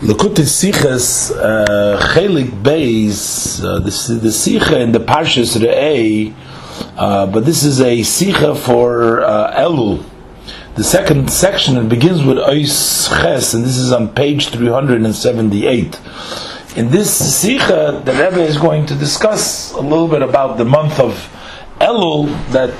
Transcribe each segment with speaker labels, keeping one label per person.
Speaker 1: Lekut Sichas uh, Chelik Beis, uh, the, the Sicha in the Parshas Re'ei, uh, but this is a Sicha for uh, Elul. The second section it begins with Ois Ches, and this is on page 378. In this Sicha, the Rebbe is going to discuss a little bit about the month of Elul, that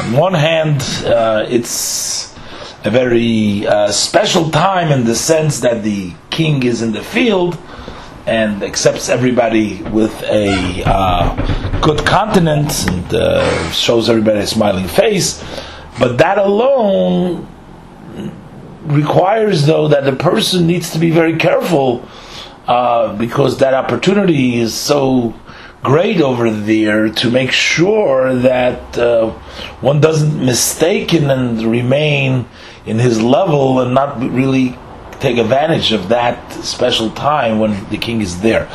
Speaker 1: on one hand, uh, it's a very uh, special time in the sense that the king is in the field and accepts everybody with a uh, good countenance and uh, shows everybody a smiling face. But that alone requires, though, that the person needs to be very careful uh, because that opportunity is so great over there to make sure that uh, one doesn't mistaken and remain in his level and not really take advantage of that special time when the king is there.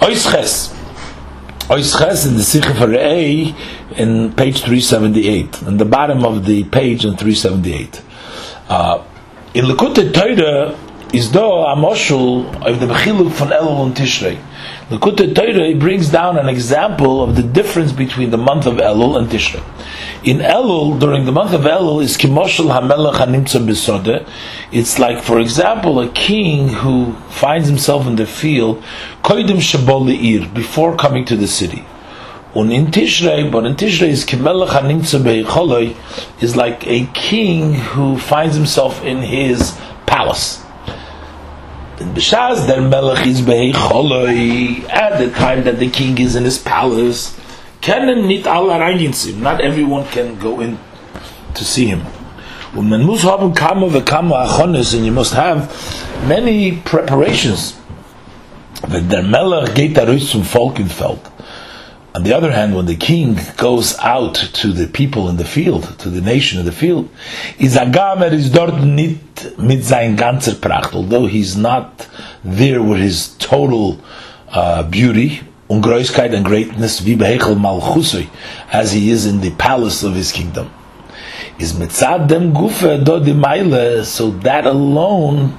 Speaker 1: Oisches. Oisches in the Sicha in page 378, in the bottom of the page in 378. Uh, in Likutei Torah is do a moshul of the bechiluk von Elul and Tishrei. The Likutei Torah brings down an example of the difference between the month of Elul and Tishrei. In Elul, during the month of Elul, is kimoshel hamelech hanimtza besode. It's like, for example, a king who finds himself in the field, koidim shabol le'ir, before coming to the city. And in Tishrei, but in Tishrei is kimelech hanimtza beicholoi, is like a king who finds himself in his palace. In B'shaz, der melech is beicholoi, at the time that the king is in his palace, kennen nicht alle reingehen zu ihm. Not everyone can go in to see him. Und man muss haben kama ve kama achonis, and you must have many preparations. Wenn der Melech geht raus zum Volk im. On the other hand, when the king goes out to the people in the field, to the nation in the field, is Agamer is dort nicht mit sein ganzer Pracht, although he's not there with his total uh, beauty, and greatness, wie behechel malchusoi, as he is in the palace of his kingdom. Is mitzad dem gufe do di meile, so that alone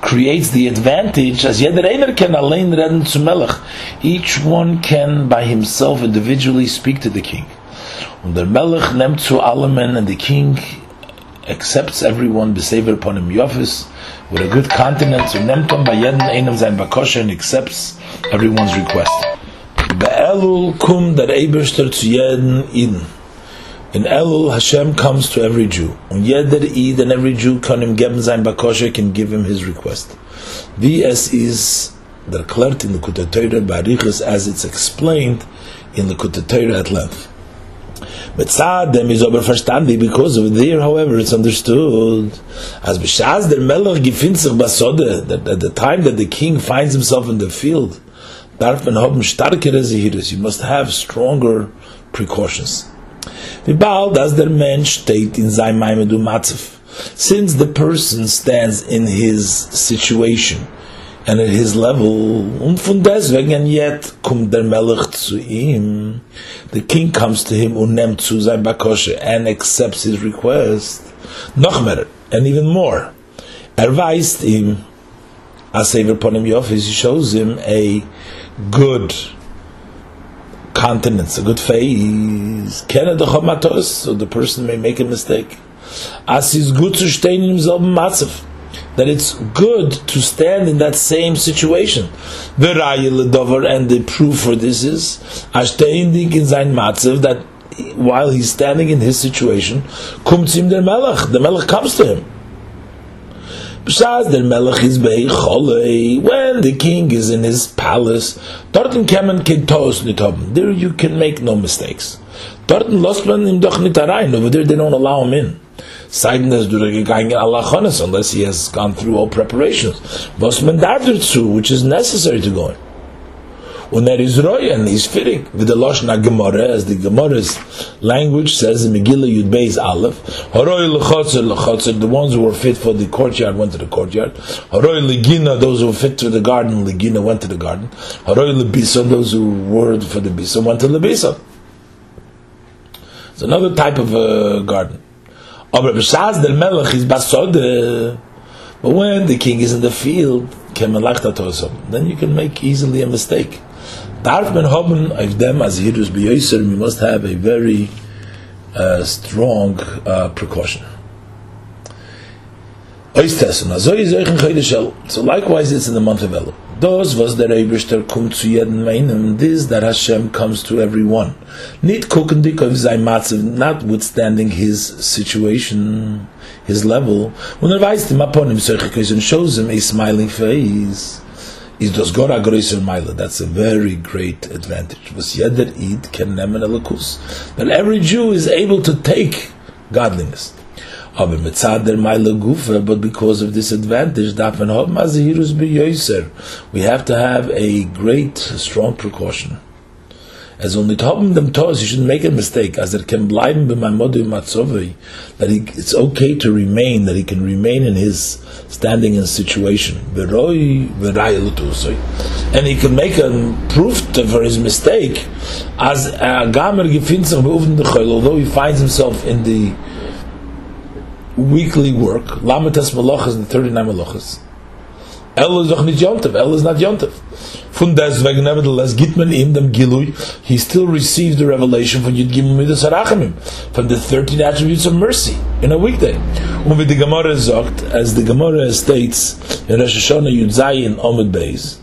Speaker 1: creates the advantage as jeder einer can allein reden zu melech. Each one can by himself individually speak to the king. Und der melech nimmt zu allem and the king accepts everyone besever upon him yofis with a good countenance und nimmt on by jeden einem sein bakosha and accepts everyone's request. Be'elul kum der Eberster zu jeden Iden. In Elul, Hashem comes to every Jew. Und jeder Eid and every Jew kann ihm geben sein Bakoshe, can give him his request. Wie es ist erklärt in the Kutatayra Barichas as it's explained in the Kutatayra at length. Mitzad dem is aber verstandi because of there, however, it's understood as b'shaz der Melech gefindt sich basode that at the time that the king finds himself in the field, darf man haben starkere Sihiris. You must have stronger precautions. Wie bald as der Mensch steht in sein Maimedu Matzev. Since the person stands in his situation and at his level, und von deswegen yet kommt der Melech zu ihm, the king comes to him und nimmt zu sein Bakoshe and accepts his request. Noch mehr, and even more. Er weist ihm, as Sever Ponim Yofis, he shows him a good countenance, a good face. So the person may make a mistake. As is good to stay in himself matzav. That it's good to stand in that same situation. The and the proof for this is Ashteindik in sein matzav that while he's standing in his situation, kommt ihm der Melech. The Melech comes to him. B'shaz der Melech is beicholei, when the king is in his palace, dorten kemen kintos nit There you can make no mistakes. Dorten lost man him doch nit rein. Over there they don't allow him in. Seiden das durchgegangen Allah Chonis, unless he has gone through all preparations. Was man darf dazu, which is necessary to go in. Und er is roy and he's fitting with the Loshna Gemara, as the Gemara's language says in Megillah Yud Aleph, Horoy lechotzer lechotzer, the ones who were fit for the courtyard went to the courtyard. Horoy legina, those who were fit for the garden, legina went to the garden. Horoy lebisa, those who were for the bisa went to the bisa. It's another type of uh, garden. Melech is but when the king is in the field, then you can make easily a mistake. Darf man haben auf dem as Yidus beyoser, we must have a very uh, strong uh, precaution. So likewise it's in the month of Elul. Those was der Eibishter kommt zu jedem meinen, this that Hashem comes to everyone. Nicht gucken dik auf sein Matzev, notwithstanding his situation, his level. Und er weist ihm upon him, so and shows him a smiling face. Is das Gora Größer Meile. That's a very great advantage. Was jeder Eid can nemen elikus. That every Jew is able to take godliness. Der but because of this advantage, Azihirus. We have to have a great, strong precaution. As only haben dem Tos, you shouldn't make a mistake, as er can bleiben bei my mother Matzovei, that he, it's okay to remain, that he can remain in his standing and situation. And he can make a proof for his mistake, as a gamer although he finds himself in the weekly work, Lamatas Malachas the 39 Malachas. El is doch nicht Yontav, El is not Yontav. Von deswegen, nevertheless, gibt man ihm dem Gilui, he still received the revelation von Yud Gimel Midas Harachamim, from the 13 attributes of mercy, in a weekday. Und wie die Gemara sagt, as the Gemara states, in Rosh Hashanah Yud Zayin Omid Beis,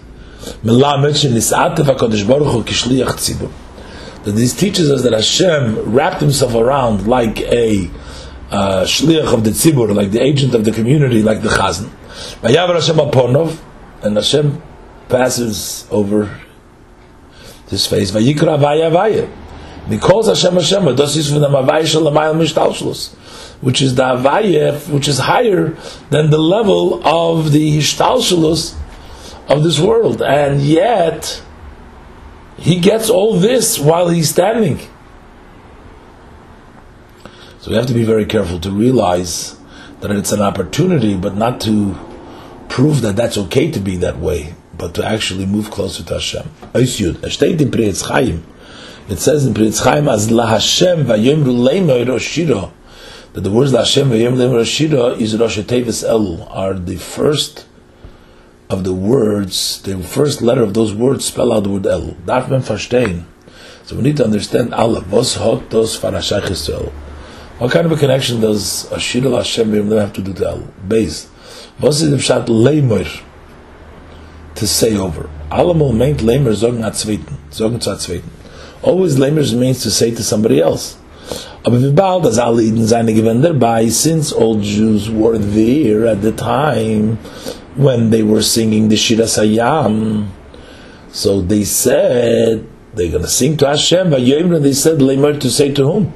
Speaker 1: Melamed shenis'atev HaKadosh Baruch Hu kishliach tzibur. That this teaches us that Hashem wrapped himself around like a uh, shliach of the tzibur, like the agent of the community, like the chazan. Vayavar Hashem aponov, and Hashem passes over his face. Vayikra vaya calls Hashem Hashem. Das ist von der Mavaya shel Amayel Mishtalshlos, which is the Avaya, which is higher than the level of the Hishtalshlos of this world, and yet he gets all this while he's standing. So we have to be very careful to realize that it's an opportunity, but not to prove that that's okay to be that way, but to actually move closer to Hashem. It says in Pri Etz Chaim, as la Hashem vayemru leimoi roshiro, that the words la Hashem vayemru leimoi roshiro is Rosh Tevis El, are the first of the words, the first letter of those words spell out the word El. Darf man verstehen. So we need to understand Allah. Was hot dos farashach Yisrael. What kind of a connection does Ashira Hashem have to do to El? Base. Was ist im Pshat Leimer to say over? Meint. Always Leimer means to say to somebody else. Since all Jews were there at the time when they were singing the Shira Sayam, so they said, they're going to sing to Hashem, but they said Leimer to say to whom?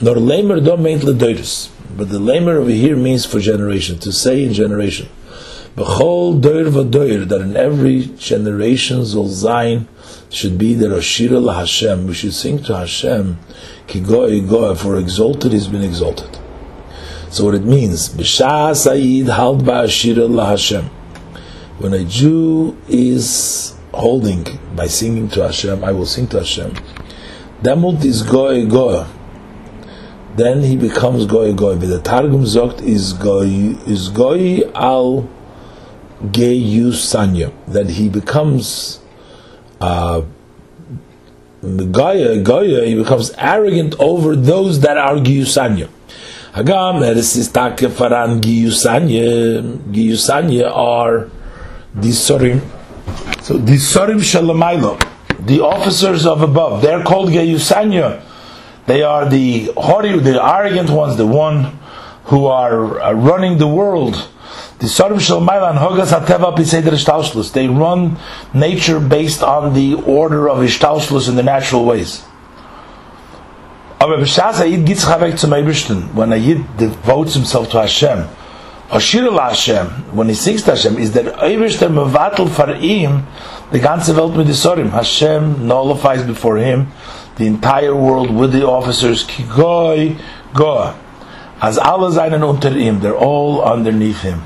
Speaker 1: Nor Leimer don't mean Ledoiris. But the lamer over here means for generation, to say in generation. B'chol doir v'doir, that in every generation zol zayin should be the Roshira la Hashem. We should sing to Hashem, ki goy goy, for exalted he's been exalted. So what it means, b'shah sa'id halt ba'ashira la Hashem. When a Jew is holding by singing to Hashem, I will sing to Hashem. Demult is goy goy then he becomes goy goy. But the Targum zogt is goy is goy al geyusanya. That he becomes uh, goya. He becomes arrogant over those that are geyusanya. Hagam eres is take faran geyusanya. Geyusanya are the. So the sorim shalamaylo, the officers of above. They're called geyusanya they are the haughty, the arrogant ones, the one who are uh, running the world. The Sarim Shalmailan Hogas Hateva Piseder Ishtaushlus. They run nature based on the order of Ishtaushlus in the natural ways. When a devotes himself to Hashem, Ashir Hashem, when he sings to Hashem, is that Eibishter Mevatel Farim, the ganze Welt mit Sorim. Hashem nullifies before him the entire world with the officers Kigoi Goa. as alle seinen unter ihm they're all underneath him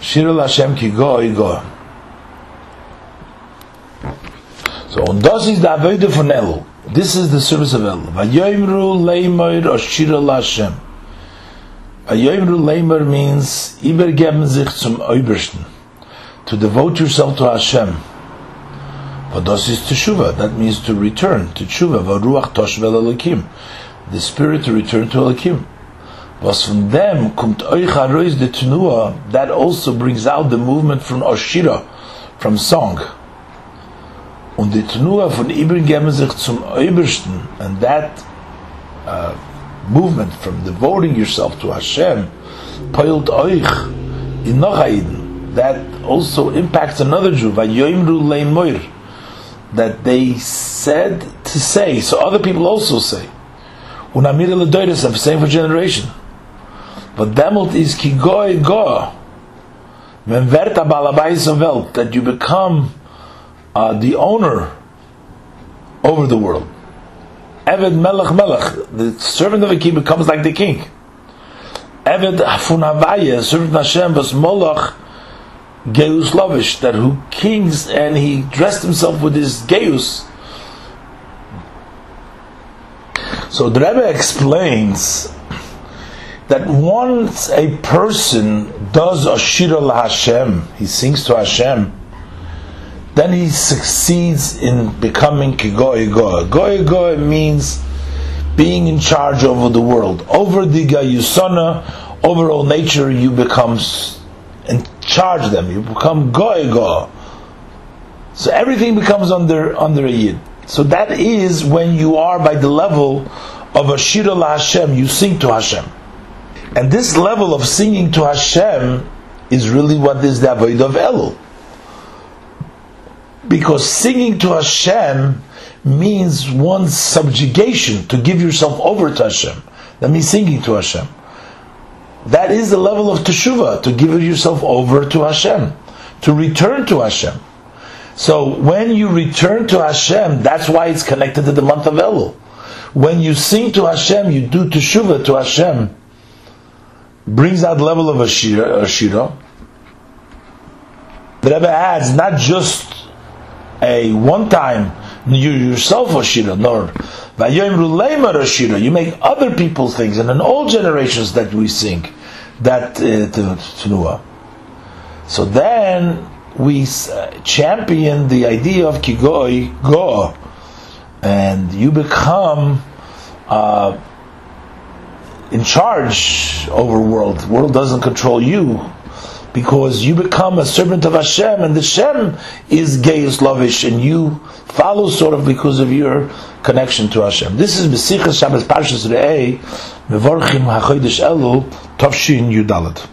Speaker 1: shirul hashem kigoy go so und das ist der Wöde von Elu this is the service of Elu vayoimru leimer o shirul hashem vayoimru leimer means übergeben sich zum Obersten to devote yourself to Hashem. Vados is teshuva. That means to return to teshuva. Varuach toshvel elakim. The spirit to return to elakim. Was from them kommt euch arois the tenua. That also brings out the movement from Oshira, from song. Und die tenua von übergeben sich zum Obersten. And that uh, movement from devoting yourself to Hashem, peilt euch in noch That also impacts another Jew. Vayoimru lein moir that they said to say, so other people also say. Unamir ledoides, I'm saying for generation. But demult is ki goy go. Men verta balabais welt, that you become uh, the owner over the world. Eved melech melech, the servant of a king becomes like the king. Eved funavaya, servant Hashem, was molach, Geus Lavish, that who kings and he dressed himself with his Geus. So the Rebbe explains that once a person does a Ashira Hashem, he sings to Hashem, then he succeeds in becoming Kigoy Goy. Goy Goy means being in charge over the world. Over the Gayusana, over all nature, you become and charge them. You become goy go. So everything becomes under under a yid. So that is when you are by the level of a shira la Hashem. You sing to Hashem, and this level of singing to Hashem is really what is the avoid of Elul. Because singing to Hashem means one's subjugation to give yourself over to Hashem. That means singing to Hashem. That is the level of teshuva, to give yourself over to Hashem, to return to Hashem. So when you return to Hashem, that's why it's connected to the month of Elul. When you sing to Hashem, you do teshuva to Hashem, brings out level of Ashira. Ashira. The Rebbe adds not just a one-time you yourself Ashira, nor Ashira. you make other people things, and in all generations that we sing that uh, So then we uh, champion the idea of kigoi go, and you become uh, in charge over world. World doesn't control you because you become a servant of Hashem, and the Shem is gayus lavish, and you follow sort of because of your connection to Hashem. This is Besichas Shabbos Parshas Re'eh, Mevorchim HaChodesh Elul, Tovshin Yudalad.